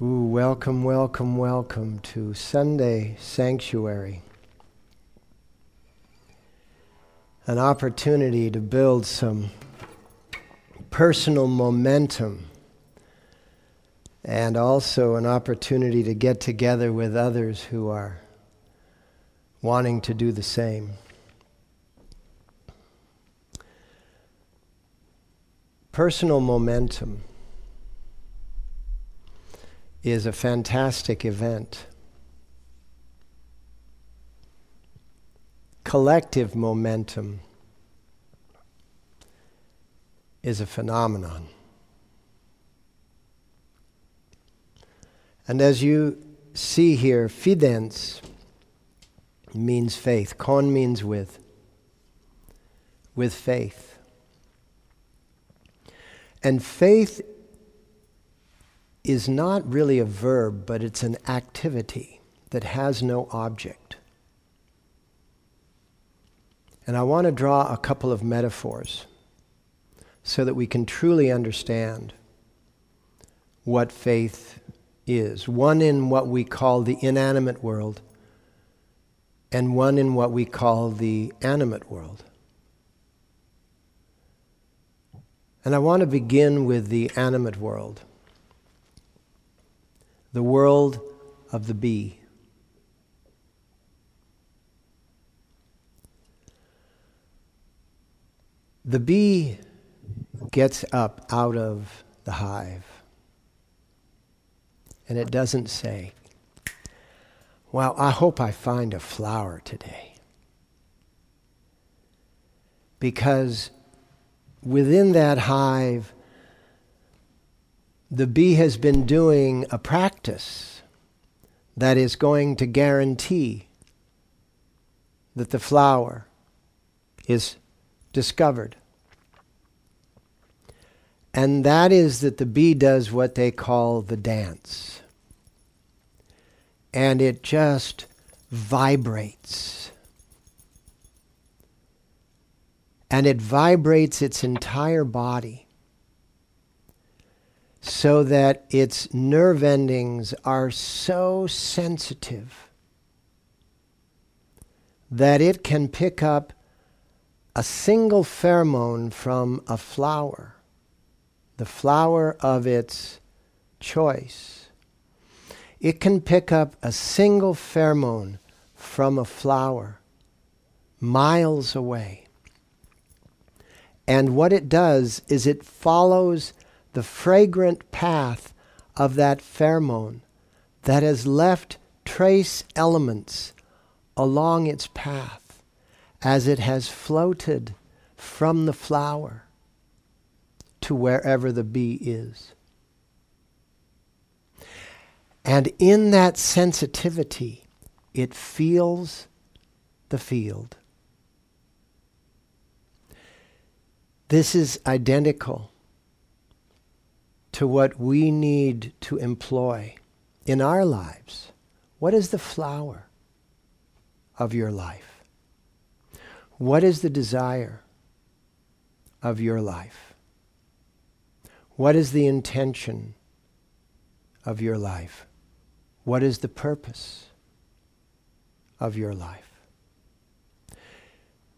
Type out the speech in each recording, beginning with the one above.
Ooh, welcome, welcome, welcome to Sunday Sanctuary. An opportunity to build some personal momentum and also an opportunity to get together with others who are wanting to do the same. Personal momentum is a fantastic event. Collective momentum is a phenomenon. And as you see here, fidens means faith. Con means with. With faith. And faith is not really a verb, but it's an activity that has no object. And I want to draw a couple of metaphors so that we can truly understand what faith is. One in what we call the inanimate world, and one in what we call the animate world. And I want to begin with the animate world the world of the bee. The bee gets up out of the hive and it doesn't say, Well, I hope I find a flower today. Because within that hive, the bee has been doing a practice that is going to guarantee that the flower is discovered. And that is that the bee does what they call the dance. And it just vibrates. And it vibrates its entire body so that its nerve endings are so sensitive that it can pick up a single pheromone from a flower, the flower of its choice. It can pick up a single pheromone from a flower miles away. And what it does is it follows the fragrant path of that pheromone that has left trace elements along its path as it has floated from the flower to wherever the bee is. And in that sensitivity, it feels the field. This is identical to what we need to employ in our lives. What is the flower of your life? What is the desire of your life? What is the intention of your life? What is the purpose of your life?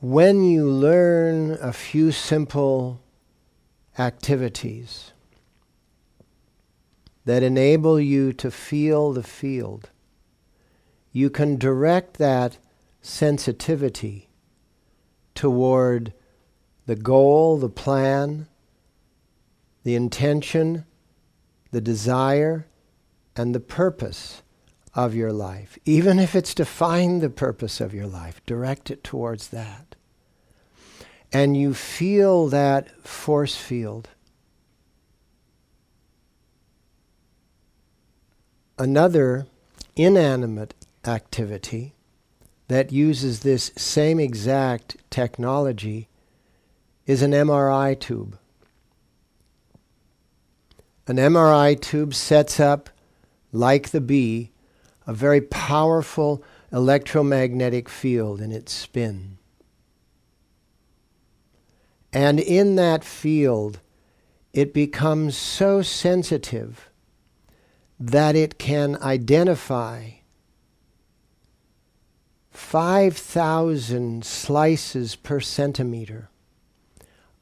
When you learn a few simple activities, that enable you to feel the field, you can direct that sensitivity toward the goal, the plan, the intention, the desire, and the purpose of your life. Even if it's to find the purpose of your life, direct it towards that. And you feel that force field another inanimate activity that uses this same exact technology is an MRI tube. An MRI tube sets up, like the bee, a very powerful electromagnetic field in its spin. And in that field it becomes so sensitive that it can identify 5,000 slices per centimeter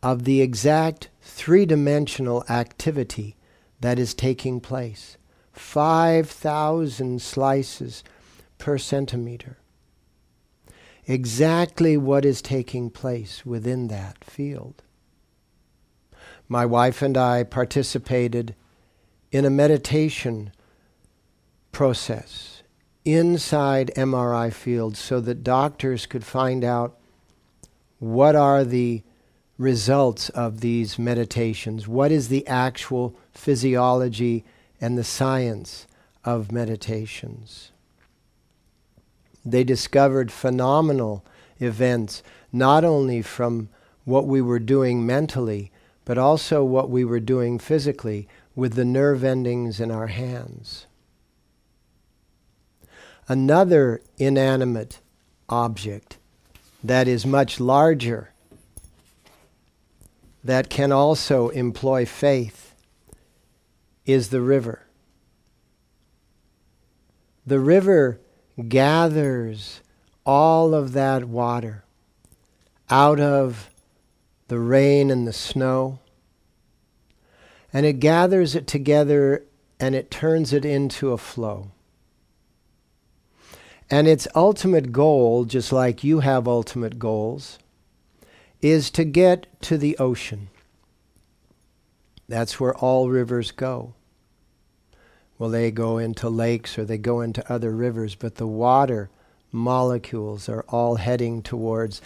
of the exact three dimensional activity that is taking place. 5,000 slices per centimeter. Exactly what is taking place within that field. My wife and I participated in a meditation process inside MRI fields so that doctors could find out what are the results of these meditations, what is the actual physiology and the science of meditations. They discovered phenomenal events, not only from what we were doing mentally, but also what we were doing physically with the nerve endings in our hands. Another inanimate object that is much larger, that can also employ faith, is the river. The river gathers all of that water out of the rain and the snow, and it gathers it together and it turns it into a flow. And its ultimate goal, just like you have ultimate goals, is to get to the ocean. That's where all rivers go. Well, they go into lakes or they go into other rivers, but the water molecules are all heading towards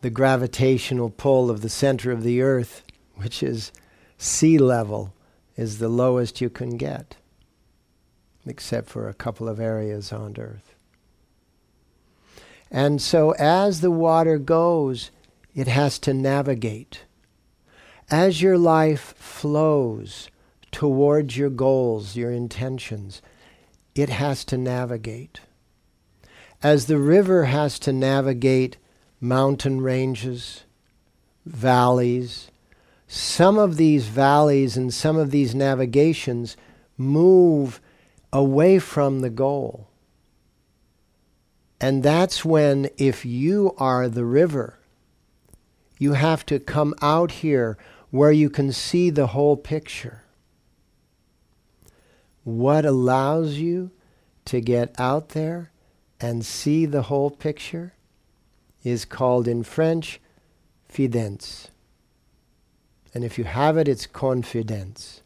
the gravitational pull of the center of the earth, which is sea level, is the lowest you can get, except for a couple of areas on earth. And so as the water goes, it has to navigate. As your life flows towards your goals, your intentions, it has to navigate. As the river has to navigate mountain ranges, valleys, some of these valleys and some of these navigations move away from the goal. And that's when, if you are the river, you have to come out here where you can see the whole picture. What allows you to get out there and see the whole picture is called in French fidence. And if you have it, it's confidence.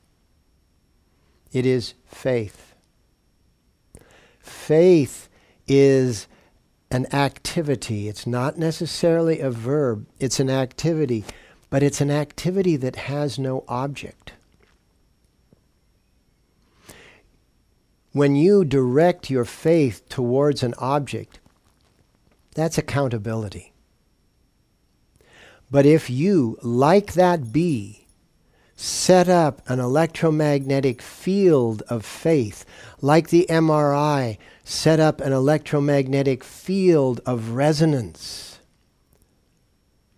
It is faith. Faith is an activity. It's not necessarily a verb, it's an activity, but it's an activity that has no object. When you direct your faith towards an object, that's accountability. But if you, like that bee, set up an electromagnetic field of faith, like the MRI set up an electromagnetic field of resonance.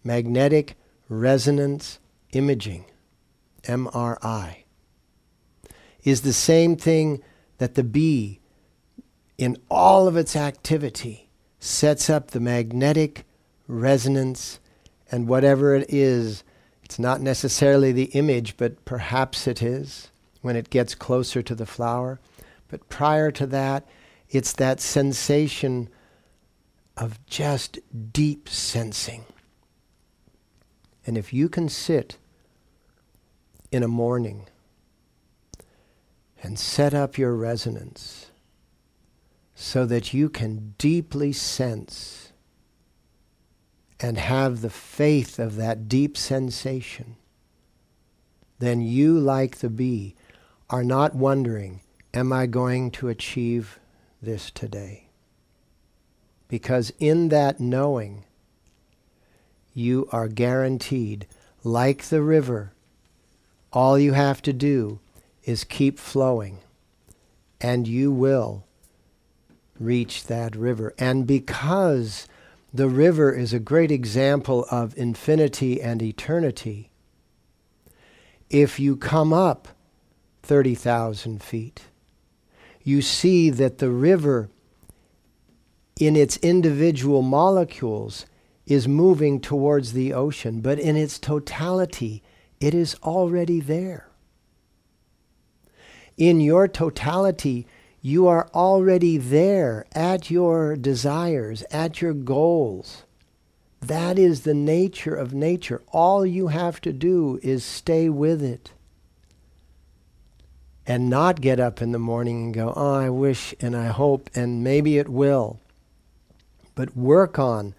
Magnetic resonance imaging, MRI, is the same thing that the bee, in all of its activity, sets up the magnetic resonance and whatever it is. It's not necessarily the image, but perhaps it is when it gets closer to the flower. But prior to that, it's that sensation of just deep sensing. And if you can sit in a morning and set up your resonance so that you can deeply sense and have the faith of that deep sensation, then you, like the bee, are not wondering, am I going to achieve this today. Because in that knowing, you are guaranteed, like the river, all you have to do is keep flowing, and you will reach that river. And because the river is a great example of infinity and eternity, if you come up 30,000 feet, you see that the river, in its individual molecules, is moving towards the ocean, but in its totality, it is already there. In your totality, you are already there at your desires, at your goals. That is the nature of nature. All you have to do is stay with it. And not get up in the morning and go, oh, I wish and I hope and maybe it will. But work on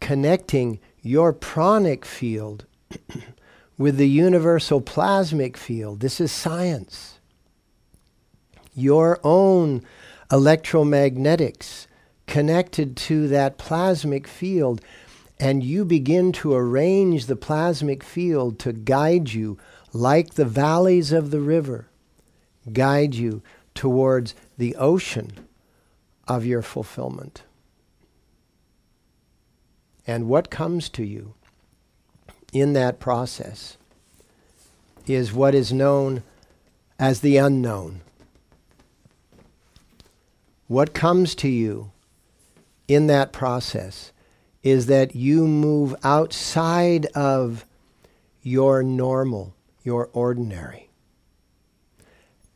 connecting your pranic field with the universal plasmic field. This is science. Your own electromagnetics connected to that plasmic field and you begin to arrange the plasmic field to guide you like the valleys of the river, guide you towards the ocean of your fulfillment. And what comes to you in that process is what is known as the unknown. What comes to you in that process is that you move outside of your normal, your ordinary.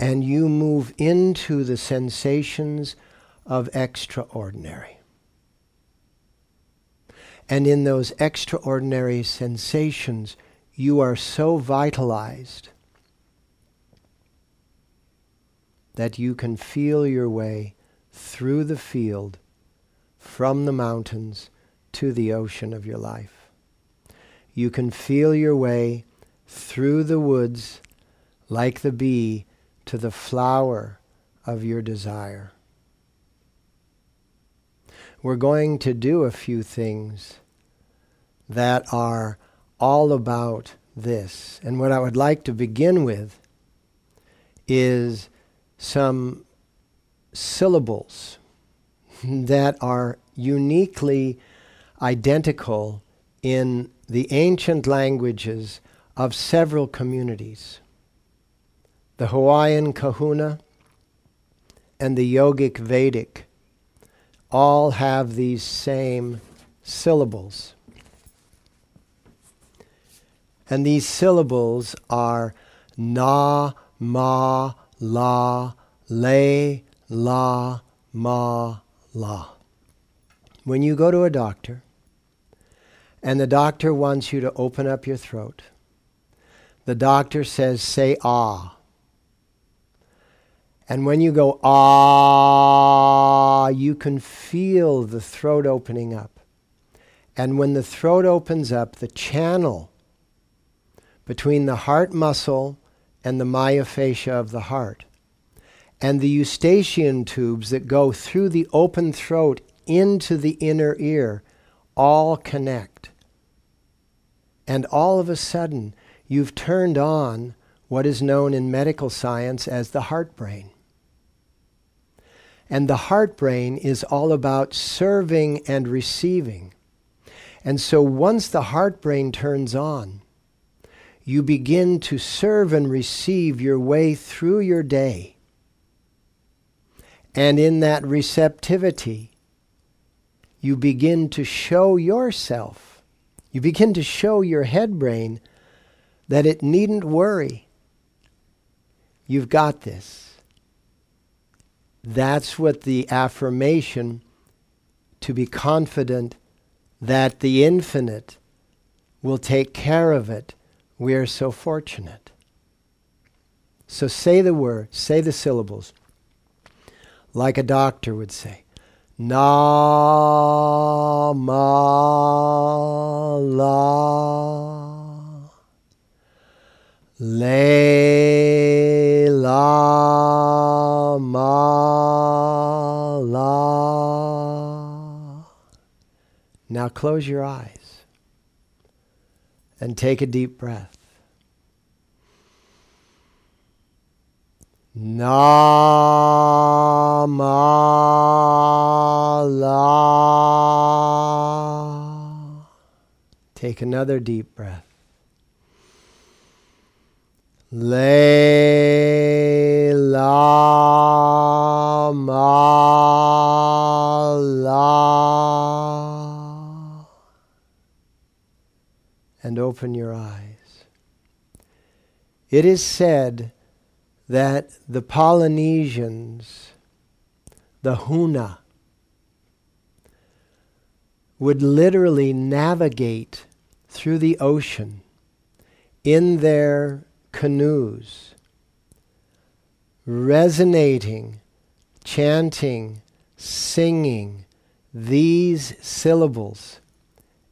And you move into the sensations of extraordinary. And in those extraordinary sensations, you are so vitalized that you can feel your way through the field, from the mountains, to the ocean of your life. You can feel your way through the woods like the bee to the flower of your desire. We're going to do a few things that are all about this. And what I would like to begin with is some syllables that are uniquely identical in the ancient languages of several communities. The Hawaiian Kahuna and the Yogic Vedic all have these same syllables. And these syllables are na, ma, la, le, la, ma, la. When you go to a doctor, and the doctor wants you to open up your throat. The doctor says, say ah. And when you go ah, you can feel the throat opening up. And when the throat opens up, the channel between the heart muscle and the myofascia of the heart, and the eustachian tubes that go through the open throat into the inner ear, all connect. And all of a sudden, you've turned on what is known in medical science as the heart brain. And the heart brain is all about serving and receiving. And so once the heart brain turns on, you begin to serve and receive your way through your day. And in that receptivity, you begin to show yourself, you begin to show your head brain that it needn't worry. You've got this. That's what the affirmation to be confident that the infinite will take care of it. We are so fortunate. So say the word, say the syllables, like a doctor would say. Na ma la le la ma la. Now close your eyes and take a deep breath. Namala. Take another deep breath. Le la ma la. And open your eyes. It is said that the Polynesians, the Huna, would literally navigate through the ocean in their canoes, resonating, chanting, singing these syllables,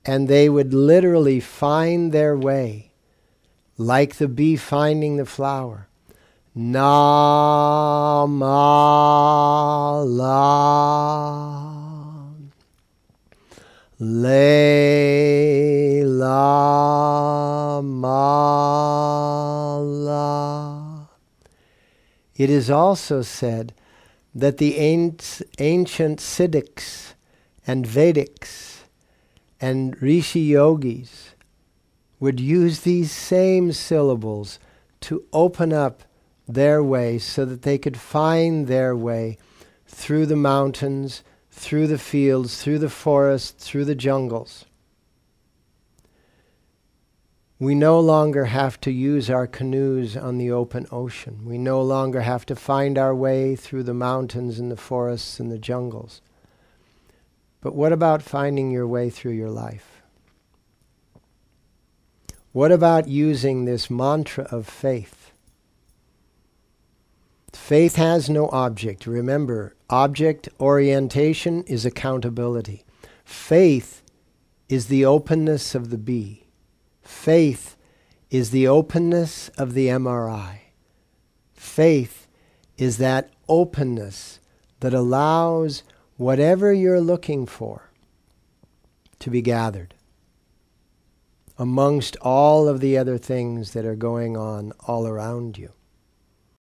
and they would literally find their way, like the bee finding the flower. Na ma la Le la ma. It is also said that the ancient Siddhics and Vedics and Rishi yogis would use these same syllables to open up their way so that they could find their way through the mountains through the fields, through the forests, through the jungles. We no longer have to use our canoes on the open ocean. We no longer have to find our way through the mountains and the forests and the jungles. But what about finding your way through your life? What about using this mantra of faith? Faith has no object. Remember, object orientation is accountability. Faith is the openness of the bee. Faith is the openness of the MRI. Faith is that openness that allows whatever you're looking for to be gathered amongst all of the other things that are going on all around you.